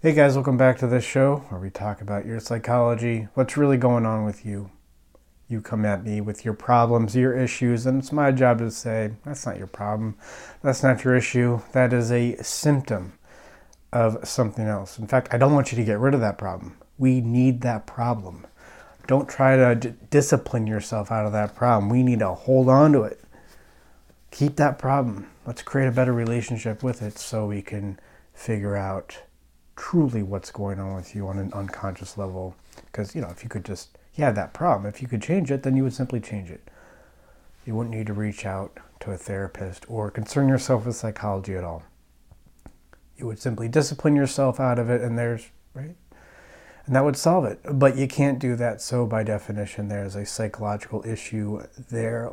Hey guys, welcome back to this show where we talk about your psychology, what's really going on with you. You come at me with your problems, your issues, and it's my job to say, that's not your problem. That's not your issue. That is a symptom of something else. In fact, I don't want you to get rid of that problem. We need that problem. Don't try to d- discipline yourself out of that problem. We need to hold on to it. Keep that problem. Let's create a better relationship with it so we can figure out truly what's going on with you on an unconscious level. Because, you know, if you could just, you have that problem. If you could change it, then you would simply change it. You wouldn't need to reach out to a therapist or concern yourself with psychology at all. You would simply discipline yourself out of it, and there's, right? And that would solve it. But you can't do that. So, by definition, there's a psychological issue there.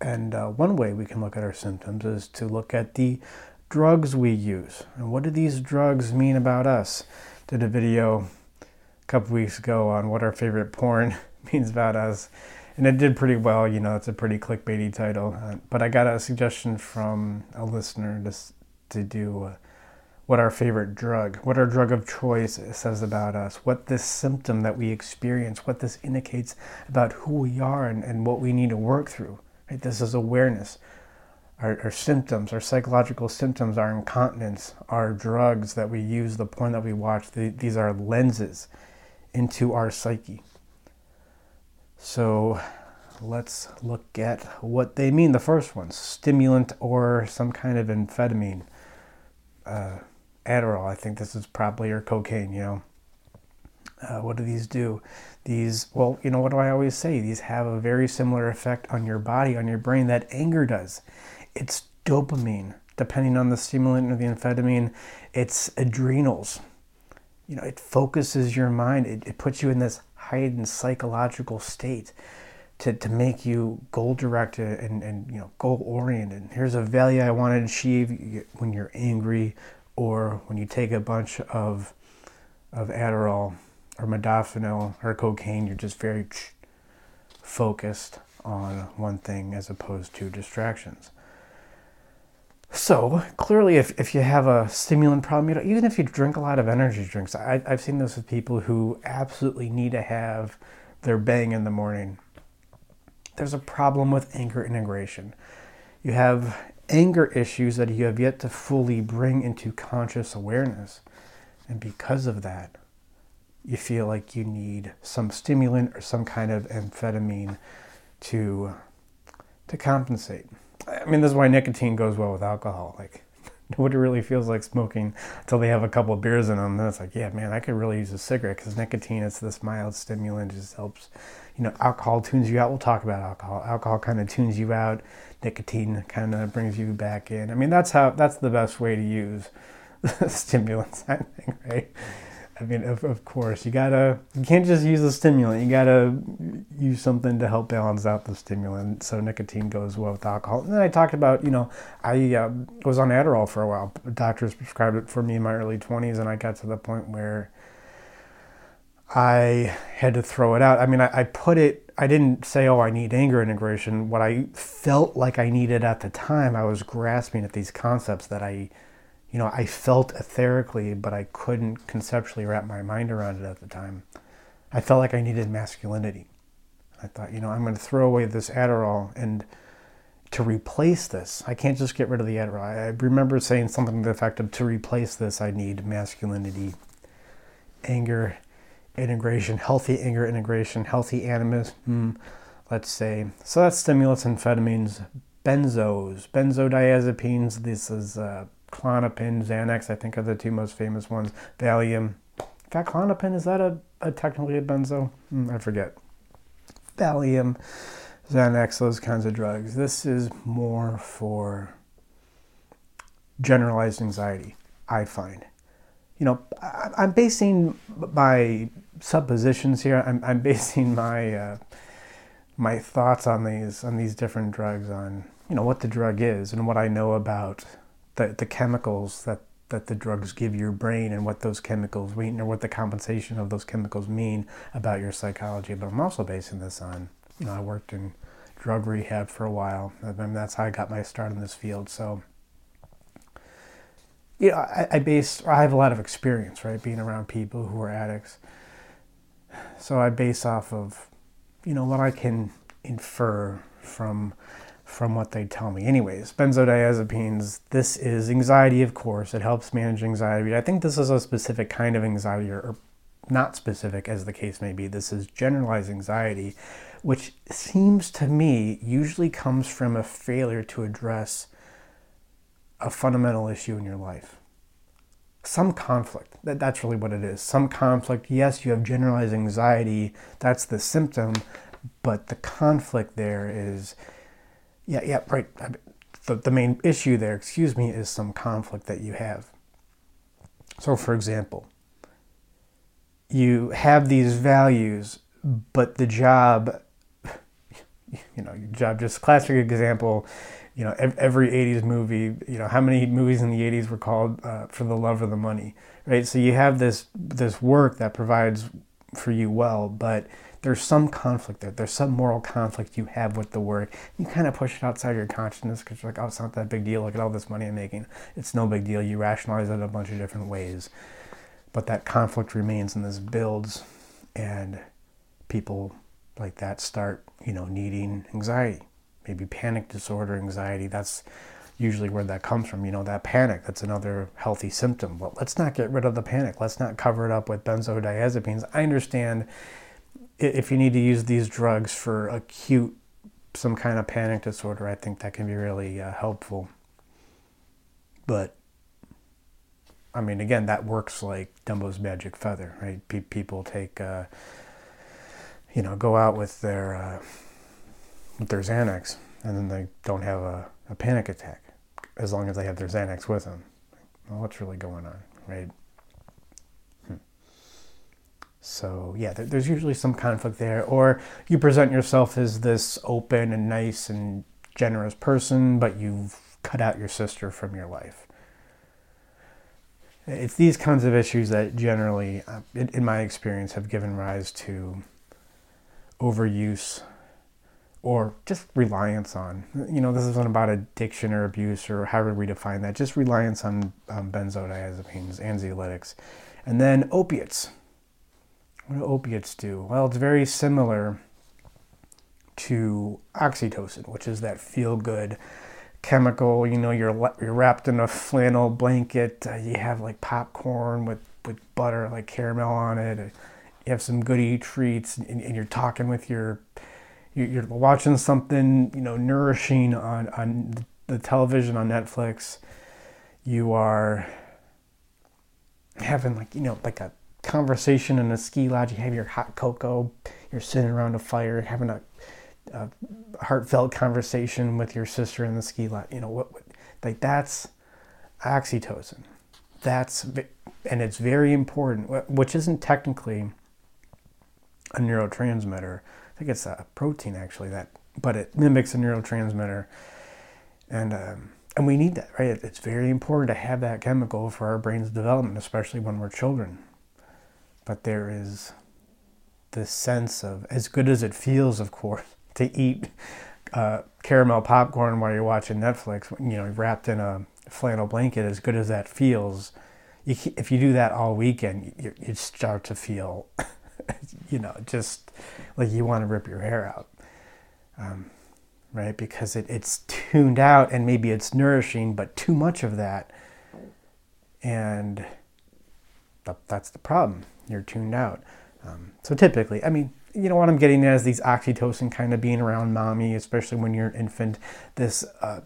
And uh, one way we can look at our symptoms is to look at the drugs we use. And what do these drugs mean about us? Did a video a couple weeks ago on what our favorite porn means about us. And it did pretty well, you know, it's a pretty clickbaity title. Uh, but I got a suggestion from a listener to, to do uh, what our favorite drug, what our drug of choice says about us, what this symptom that we experience, what this indicates about who we are and, and what we need to work through. Right? This is awareness our, our symptoms, our psychological symptoms, our incontinence, our drugs that we use, the porn that we watch, the, these are lenses into our psyche. So let's look at what they mean. The first one stimulant or some kind of amphetamine. Uh, Adderall, I think this is probably, or cocaine, you know. Uh, what do these do? These, well, you know, what do I always say? These have a very similar effect on your body, on your brain that anger does it's dopamine, depending on the stimulant or the amphetamine, it's adrenals. You know, it focuses your mind, it, it puts you in this heightened psychological state to, to make you goal directed and, and you know goal oriented. Here's a value I want to achieve when you're angry or when you take a bunch of of Adderall or modafinil or cocaine, you're just very focused on one thing as opposed to distractions. So clearly, if, if you have a stimulant problem, you know, even if you drink a lot of energy drinks, I, I've seen this with people who absolutely need to have their bang in the morning. There's a problem with anger integration. You have anger issues that you have yet to fully bring into conscious awareness. And because of that, you feel like you need some stimulant or some kind of amphetamine to, to compensate. I mean, this is why nicotine goes well with alcohol. Like, nobody really feels like smoking until they have a couple of beers in them. Then it's like, yeah, man, I could really use a cigarette because nicotine is this mild stimulant. Just helps. You know, alcohol tunes you out. We'll talk about alcohol. Alcohol kind of tunes you out. Nicotine kind of brings you back in. I mean, that's how. That's the best way to use stimulants. I think, right? I mean, of, of course, you gotta, you can't just use a stimulant. You gotta use something to help balance out the stimulant. So nicotine goes well with alcohol. And then I talked about, you know, I uh, was on Adderall for a while. Doctors prescribed it for me in my early 20s, and I got to the point where I had to throw it out. I mean, I, I put it, I didn't say, oh, I need anger integration. What I felt like I needed at the time, I was grasping at these concepts that I, you know, I felt etherically, but I couldn't conceptually wrap my mind around it at the time. I felt like I needed masculinity. I thought, you know, I'm going to throw away this Adderall and to replace this, I can't just get rid of the Adderall. I remember saying something to the effect of to replace this, I need masculinity, anger, integration, healthy anger integration, healthy animus, mm, let's say. So that's stimulants, amphetamines, benzos, benzodiazepines. This is uh, Klonopin, Xanax, I think are the two most famous ones. Valium. In fact, Klonopin, is that a, a technically a benzo? Mm, I forget. Valium, Xanax, those kinds of drugs. This is more for generalized anxiety, I find. You know, I, I'm basing my suppositions here. I'm, I'm basing my uh, my thoughts on these on these different drugs on you know what the drug is and what I know about the, the chemicals that, that the drugs give your brain and what those chemicals mean or what the compensation of those chemicals mean about your psychology. But I'm also basing this on, you know, I worked in drug rehab for a while. I mean, that's how I got my start in this field. So, you know, I, I base, I have a lot of experience, right, being around people who are addicts. So I base off of, you know, what I can infer from from what they tell me. Anyways, benzodiazepines, this is anxiety, of course. It helps manage anxiety. I think this is a specific kind of anxiety, or, not specific as the case may be. This is generalized anxiety, which seems to me usually comes from a failure to address a fundamental issue in your life. Some conflict. That, that's really what it is. Some conflict. Yes, you have generalized anxiety. That's the symptom. But the conflict there is, yeah, yeah, right. The, the main issue there, excuse me, is some conflict that you have. So, for example, you have these values, but the job, you know, your job, just classic example, you know, every 80s movie, you know, how many movies in the 80s were called uh, For the Love of the Money, right? So you have this, this work that provides for you well, but there's some conflict there. There's some moral conflict you have with the work. You kind of push it outside your consciousness because you're like, oh, it's not that big deal. Look at all this money I'm making. It's no big deal. You rationalize it a bunch of different ways. But that conflict remains and this builds, and people like that start, you know, needing anxiety, maybe panic disorder, anxiety. That's usually where that comes from. You know, that panic, that's another healthy symptom. Well, let's not get rid of the panic. Let's not cover it up with benzodiazepines. I understand if you need to use these drugs for acute some kind of panic disorder, I think that can be really uh, helpful. But I mean, again, that works like Dumbo's magic feather, right? Pe- people take, uh, you know, go out with their uh, with their Xanax, and then they don't have a, a panic attack as long as they have their Xanax with them. Well, what's really going on, right? So yeah, there's usually some conflict there, or you present yourself as this open and nice and generous person, but you've cut out your sister from your life. It's these kinds of issues that generally, uh, in my experience, have given rise to overuse or just reliance on. You know, this isn't about addiction or abuse or however we define that, just reliance on um, benzodiazepines, anxiolytics, and then opiates what do opiates do? Well, it's very similar to oxytocin, which is that feel good chemical. You know, you're you're wrapped in a flannel blanket. Uh, you have like popcorn with with butter, like caramel on it. Uh, you have some goody treats, and, and you're talking with your you're watching something you know nourishing on on the television on Netflix. You are having like you know like a conversation in a ski lodge. You have your hot cocoa. You're sitting around a fire, having a, a heartfelt conversation with your sister in the ski lodge. You know what, what? Like that's oxytocin. That's and it's very important, which isn't technically a neurotransmitter. I think it's a protein actually that, but it mimics a neurotransmitter, and um, and we need that, right? It's very important to have that chemical for our brain's development, especially when we're children but there is this sense of, as good as it feels, of course, to eat uh, caramel popcorn while you're watching Netflix, you know, wrapped in a flannel blanket, as good as that feels, you, if you do that all weekend, you, you start to feel, you know, just like you want to rip your hair out. Um, right? Because it, it's tuned out and maybe it's nourishing, but too much of that. And that's the problem you're tuned out. Um, so typically, I mean, you know what I'm getting at is these oxytocin kind of being around mommy, especially when you're an infant, this uh,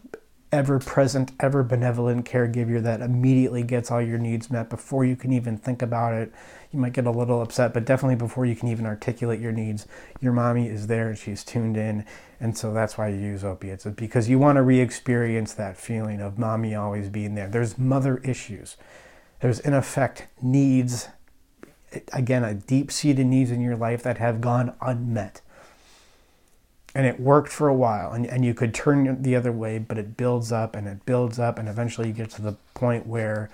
ever present, ever benevolent caregiver that immediately gets all your needs met before you can even think about it. You might get a little upset, but definitely before you can even articulate your needs, your mommy is there and she's tuned in. And so that's why you use opiates, because you want to re experience that feeling of mommy always being there. There's mother issues, there's in effect needs again, a deep seated needs in your life that have gone unmet. And it worked for a while, and, and you could turn the other way, but it builds up and it builds up, and eventually you get to the point where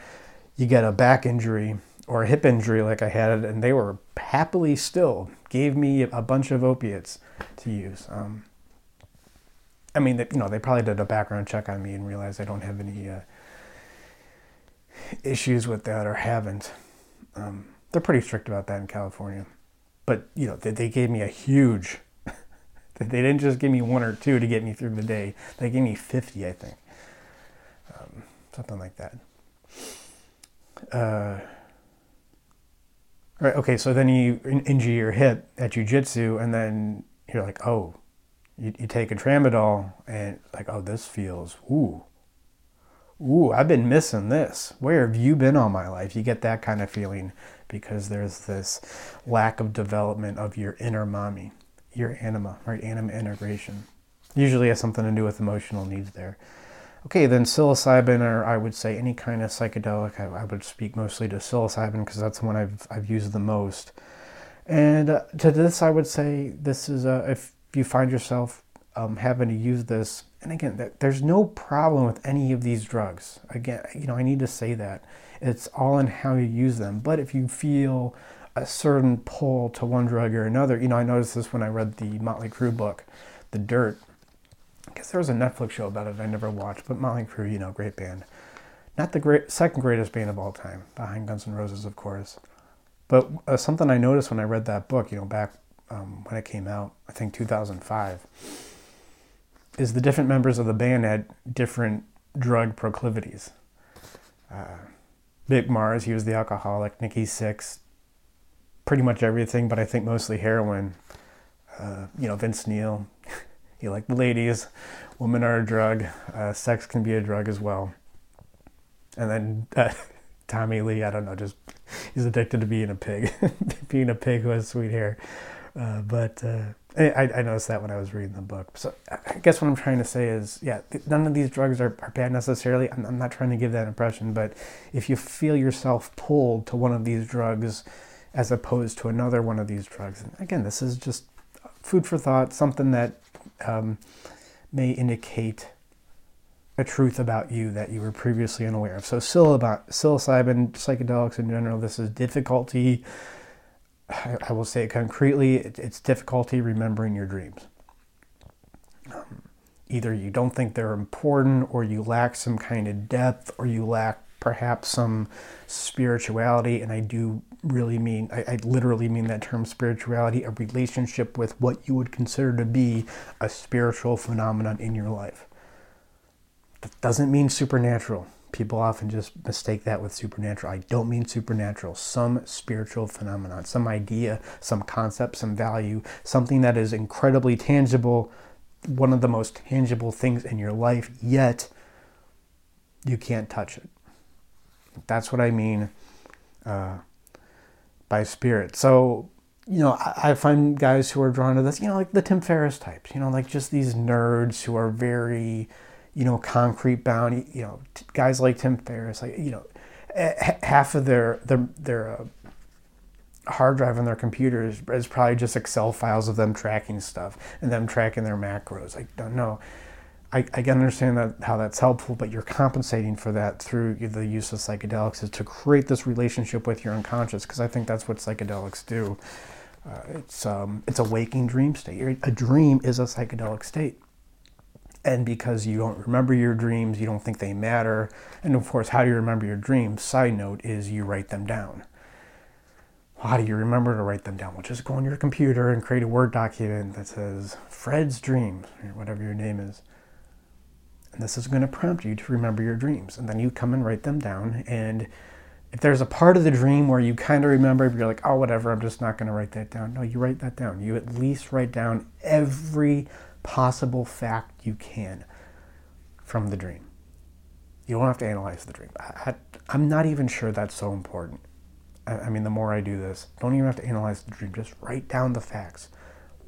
you get a back injury or a hip injury like I had, and they were happily still gave me a bunch of opiates to use. Um, I mean, you know, they probably did a background check on me and realized I don't have any uh, issues with that or haven't. Um, they're pretty strict about that in California. But, you know, they, they gave me a huge, they didn't just give me one or two to get me through the day. They gave me 50, I think. Um, something like that. Uh, right, okay, so then you injure your hip at jujitsu, and then you're like, oh, you, you take a tramadol, and like, oh, this feels, ooh, ooh, I've been missing this. Where have you been all my life? You get that kind of feeling because there's this lack of development of your inner mommy, your anima, right? Anima integration. Usually has something to do with emotional needs there. Okay, then psilocybin, or I would say any kind of psychedelic, I, I would speak mostly to psilocybin because that's the one I've, I've used the most. And uh, to this, I would say this is a, if you find yourself um, having to use this and again, there's no problem with any of these drugs. Again, you know, I need to say that. It's all in how you use them. But if you feel a certain pull to one drug or another, you know, I noticed this when I read the Motley Crue book, The Dirt. I guess there was a Netflix show about it I never watched, but Motley Crue, you know, great band. Not the great second greatest band of all time, behind Guns N' Roses, of course. But uh, something I noticed when I read that book, you know, back um, when it came out, I think 2005 is the different members of the band had different drug proclivities. Uh, Mick Mars, he was the alcoholic. Nikki Sixx, pretty much everything, but I think mostly heroin. Uh, you know, Vince Neil, he liked the ladies. Women are a drug. Uh, sex can be a drug as well. And then uh, Tommy Lee, I don't know, just he's addicted to being a pig, being a pig who has sweet hair. Uh, but uh, I, I noticed that when I was reading the book. So I guess what I'm trying to say is, yeah, none of these drugs are, are bad necessarily. I'm, I'm not trying to give that impression, but if you feel yourself pulled to one of these drugs as opposed to another one of these drugs, and again, this is just food for thought, something that um, may indicate a truth about you that you were previously unaware of. So psilocybin, psychedelics in general, this is difficulty I, will say it concretely, it, it's difficulty remembering your dreams. Um, either you don't think they're important, or you lack some kind of depth, or you lack perhaps some spirituality. And I do really mean, I, I literally mean that term spirituality, a relationship with what you would consider to be a spiritual phenomenon in your life. That doesn't mean supernatural. People often just mistake that with supernatural. I don't mean supernatural, some spiritual phenomenon, some idea, some concept, some value, something that is incredibly tangible, one of the most tangible things in your life, yet you can't touch it. That's what I mean uh, by spirit. So, you know, I, I find guys who are drawn to this, you know, like the Tim Ferriss types, you know, like just these nerds who are very you know, concrete bound, you know, guys like Tim Ferriss, like, you know, half of their, their, their uh, hard drive on their computers is, is, probably just Excel files of them tracking stuff and them tracking their macros. I don't know. I, I can understand that how that's helpful, but you're compensating for that through the use of psychedelics is to create this relationship with your unconscious because I think that's what psychedelics do. Uh, it's um, it's a waking dream state. A dream is a psychedelic state and because you don't remember your dreams, you don't think they matter. And of course, how do you remember your dreams? Side note is you write them down. how do you remember to write them down? Well, just go on your computer and create a Word document that says Fred's dreams, or whatever your name is. And this is going to prompt you to remember your dreams. And then you come and write them down. And if there's a part of the dream where you kind of remember, you're like, oh, whatever, I'm just not going to write that down. No, you write that down. You at least write down every possible fact you can from the dream. You don't have to analyze the dream. I, am not even sure that's so important. I, I mean, the more I do this, don't even have to analyze the dream. Just write down the facts.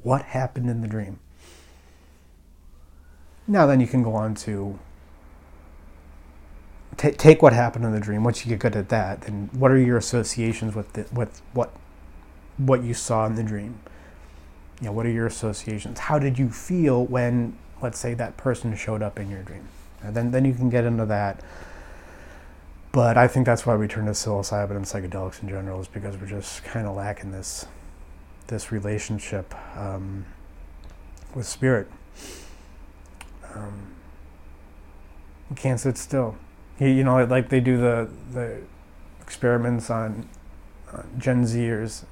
What happened in the dream? Now, then you can go on to t- take what happened in the dream. Once you get good at that, then what are your associations with the, with what what you saw in the dream? you know, what are your associations? How did you feel when, let's say, that person showed up in your dream? And then, then you can get into that. But I think that's why we turn to psilocybin and psychedelics in general, is because we're just kind of lacking this, this relationship um, with spirit. Um, we can't sit still. you know, like they do the the experiments on, on Gen Zers.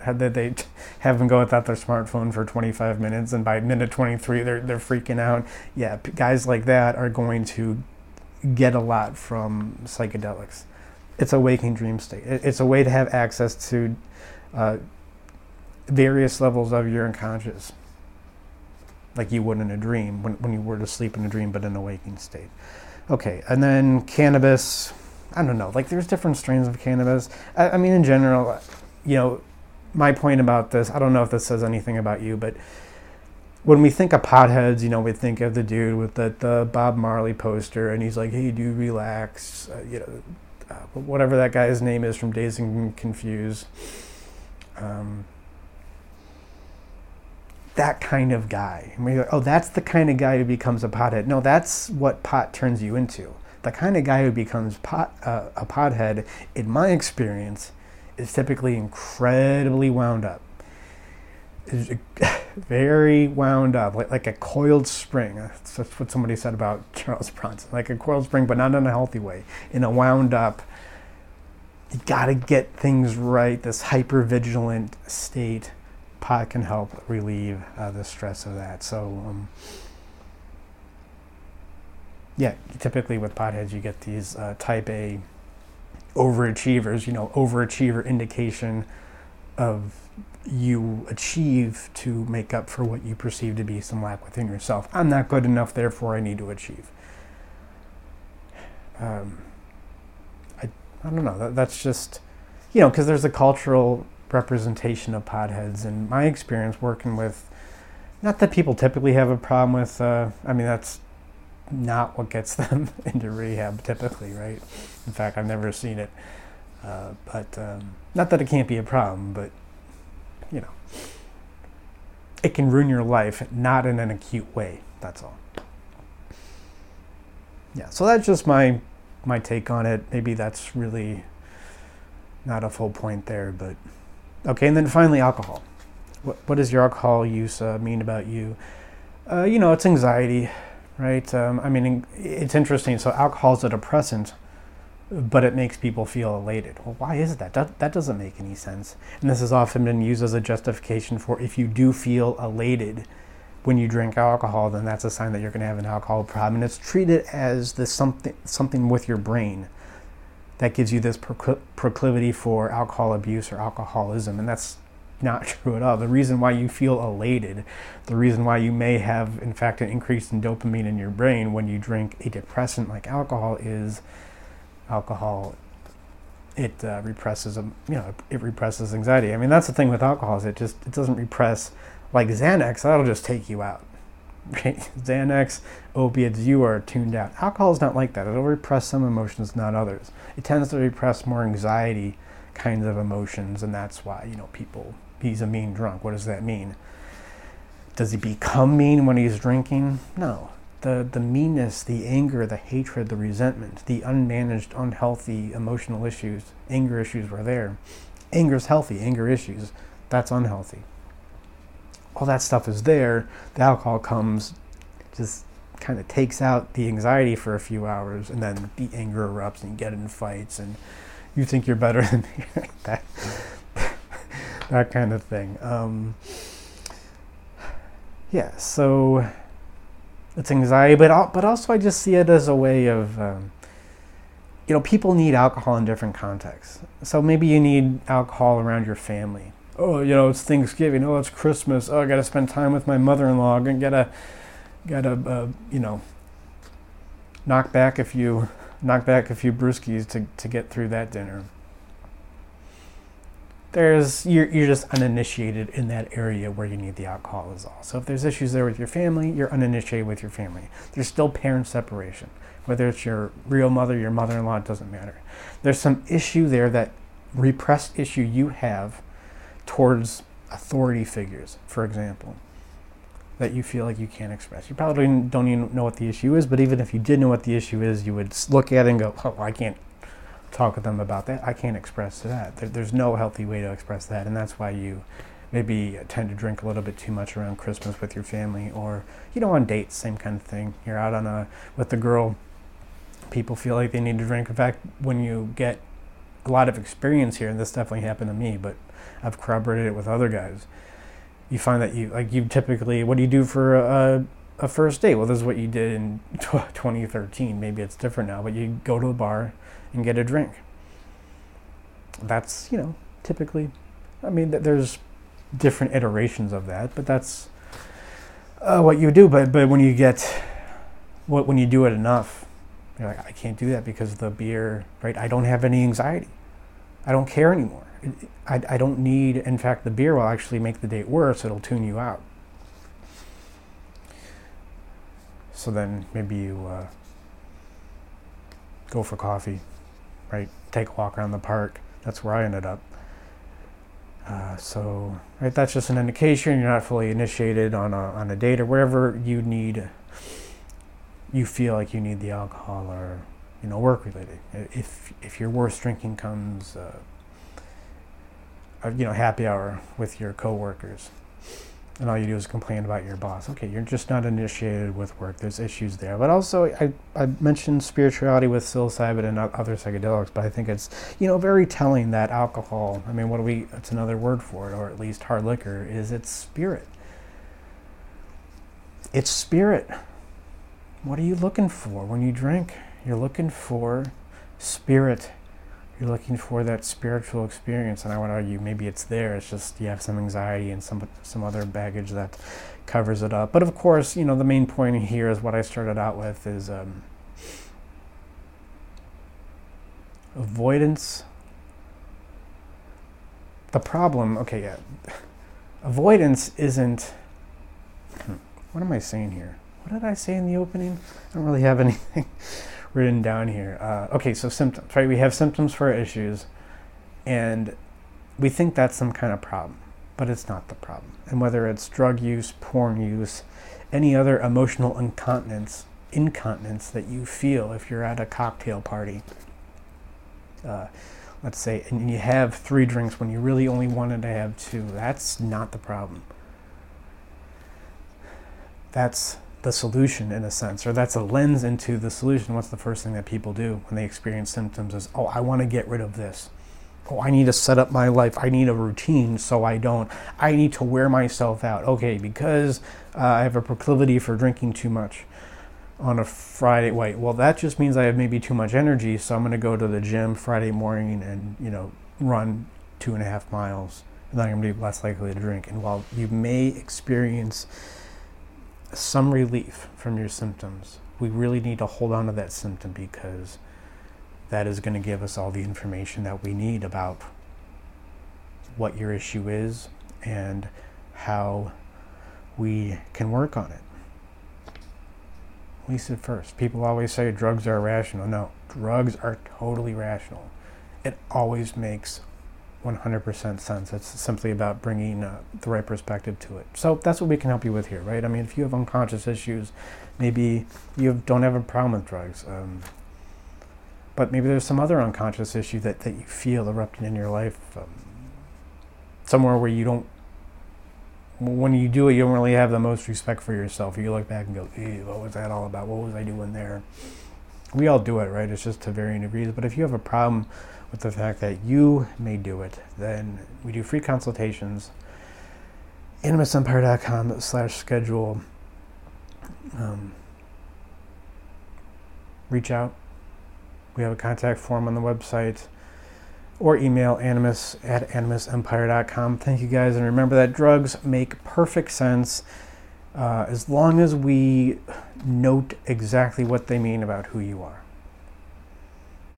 Had that they have them go without their smartphone for 25 minutes, and by minute 23, they're they're freaking out. Yeah, guys like that are going to get a lot from psychedelics. It's a waking dream state. It's a way to have access to uh, various levels of your unconscious, like you would in a dream when, when you were to sleep in a dream, but in a waking state. Okay, and then cannabis. I don't know. Like, there's different strains of cannabis. I, I mean, in general, you know, my point about this. I don't know if this says anything about you, but when we think of potheads, you know, we think of the dude with the, the Bob Marley poster, and he's like, "Hey, do relax," uh, you know, uh, whatever that guy's name is from Dazed and Confused. Um, that kind of guy. And we're oh, that's the kind of guy who becomes a pothead. No, that's what pot turns you into. The kind of guy who becomes pot, uh, a pothead, in my experience, is typically incredibly wound up. Very wound up, like, like a coiled spring. That's what somebody said about Charles Bronson. Like a coiled spring, but not in a healthy way. In a wound up, you got to get things right, this hyper vigilant state pot can help relieve uh, the stress of that. So, um, yeah, typically with potheads, you get these uh, type A overachievers, you know, overachiever indication of you achieve to make up for what you perceive to be some lack within yourself. I'm not good enough, therefore I need to achieve. Um, I, I don't know. That, that's just, you know, because there's a cultural representation of potheads. And my experience working with, not that people typically have a problem with, uh, I mean, that's not what gets them into rehab typically, right? In fact, I've never seen it. Uh, but um, not that it can't be a problem, but you know, it can ruin your life, not in an acute way. That's all. Yeah, so that's just my my take on it. Maybe that's really not a full point there, but Okay, and then finally, alcohol. What, what does your alcohol use uh, mean about you? Uh, you know, it's anxiety, right? Um, I mean, it's interesting. So, alcohol is a depressant, but it makes people feel elated. Well, why is that? that? That doesn't make any sense. And this has often been used as a justification for if you do feel elated when you drink alcohol, then that's a sign that you're going to have an alcohol problem. And it's treated as the something something with your brain that gives you this proclivity for alcohol abuse or alcoholism. And that's not true at all. The reason why you feel elated, the reason why you may have, in fact, an increase in dopamine in your brain when you drink a depressant like alcohol is alcohol. It uh, represses, you know, it represses anxiety. I mean, that's the thing with alcohol is it just it doesn't repress like Xanax. That'll just take you out. Xanax, opiates, you are tuned out. Alcohol is not like that. It'll repress some emotions, not others. It tends to repress more anxiety kinds of emotions, and that's why, you know, people, he's a mean drunk. What does that mean? Does he become mean when he's drinking? No. The, the meanness, the anger, the hatred, the resentment, the unmanaged, unhealthy emotional issues, anger issues were there. Anger is healthy, anger issues, that's unhealthy all that stuff is there. The alcohol comes, just kind of takes out the anxiety for a few hours, and then the anger erupts, and you get in fights, and you think you're better than me. that, that kind of thing. Um, yeah, so it's anxiety, but but also I just see it as a way of. Um, you know, people need alcohol in different contexts. So maybe you need alcohol around your family oh, you know, it's Thanksgiving. Oh, it's Christmas. Oh, I got to spend time with my mother-in-law. I gotta, gotta, uh, you know, knock back a few, knock back a few brewskis to to get through that dinner. There's you're you're just uninitiated in that area where you need the alcohol is all. So if there's issues there with your family, you're uninitiated with your family. There's still parent separation. Whether it's your real mother, your mother-in-law, it doesn't matter. There's some issue there that repressed issue you have towards authority figures, for example, that you feel like you can't express. You probably don't even know what the issue is, but even if you did know what the issue is, you would look at it and go, oh, I can't talk with them about that. I can't express that. There, there's no healthy way to express that, and that's why you maybe tend to drink a little bit too much around Christmas with your family, or you know, on dates, same kind of thing. You're out on a with the girl people feel like they need to drink. In fact, when you get a lot of experience here, and this definitely happened to me, but I've corroborated it with other guys. You find that you like you typically what do you do for a, a first date? Well, this is what you did in 2013. Maybe it's different now, but you go to a bar and get a drink. That's you know typically. I mean, there's different iterations of that, but that's uh, what you do. But but when you get what when you do it enough, you're like, I can't do that because the beer, right? I don't have any anxiety. I don't care anymore. I, I don't need, in fact, the beer will actually make the date worse. It'll tune you out. So then maybe you uh, go for coffee, right? Take a walk around the park. That's where I ended up. Uh, so, right, that's just an indication you're not fully initiated on a, on a date or wherever you need you feel like you need the alcohol or you know work related. If if your worst drinking comes uh, you know happy hour with your coworkers and all you do is complain about your boss okay you're just not initiated with work. There's issues there. But also i, I mentioned spirituality with psilocybin and other psychedelics but i think it's you know very telling that alcohol i mean what do we it's another word for it or at least hard liquor is it's spirit. It's spirit. What are you looking for when you drink? You're looking for spirit. You're looking for that spiritual experience, and I would argue maybe it's there. It's just you have some anxiety and some some other baggage that covers it up. But of course, you know the main point here is what I started out with is um, avoidance. The problem, okay, yeah, avoidance isn't. Hmm, what am I saying here? what did I say in the opening? I don't really have anything written down here. Uh, okay, so symptoms, right? We have symptoms for issues, and we think that's some kind of problem, but it's not the problem. And whether it's drug use, porn use, any other emotional incontinence, incontinence that you feel if you're at a cocktail party, uh, let's say, and you have three drinks when you really only wanted to have two, that's not the problem. That's the solution in a sense, or that's a lens into the solution. What's the first thing that people do when they experience symptoms is, oh, I want to get rid of this. Oh, I need to set up my life. I need a routine so I don't. I need to wear myself out. Okay, because uh, I have a proclivity for drinking too much on a Friday. Wait, well, that just means I have maybe too much energy, so I'm going to go to the gym Friday morning and, you know, run two and a half miles. And then I'm going to be less likely to drink. And while you may experience some relief from your symptoms, we really need to hold on to that symptom because that is going to give us all the information that we need about what your issue is and how we can work on it. At least at first. People always say drugs are irrational. No, drugs are totally rational. It always makes 100% sense. It's simply about bringing uh, the right perspective to it. So that's what we can help you with here, right? I mean, if you have unconscious issues, maybe you don't have a problem with drugs, um, but maybe there's some other unconscious issue that, that you feel erupting in your life, um, somewhere where you don't, when you do it, you don't really have the most respect for yourself. You look back and go, what was that all about? What was I doing there? We all do it, right? It's just to varying degrees. But if you have a problem, with the fact that you may do it, then we do free consultations. AnimusEmpire.com slash schedule. Um, reach out. We have a contact form on the website or email animus at animusempire.com. Thank you guys. And remember that drugs make perfect sense uh, as long as we note exactly what they mean about who you are.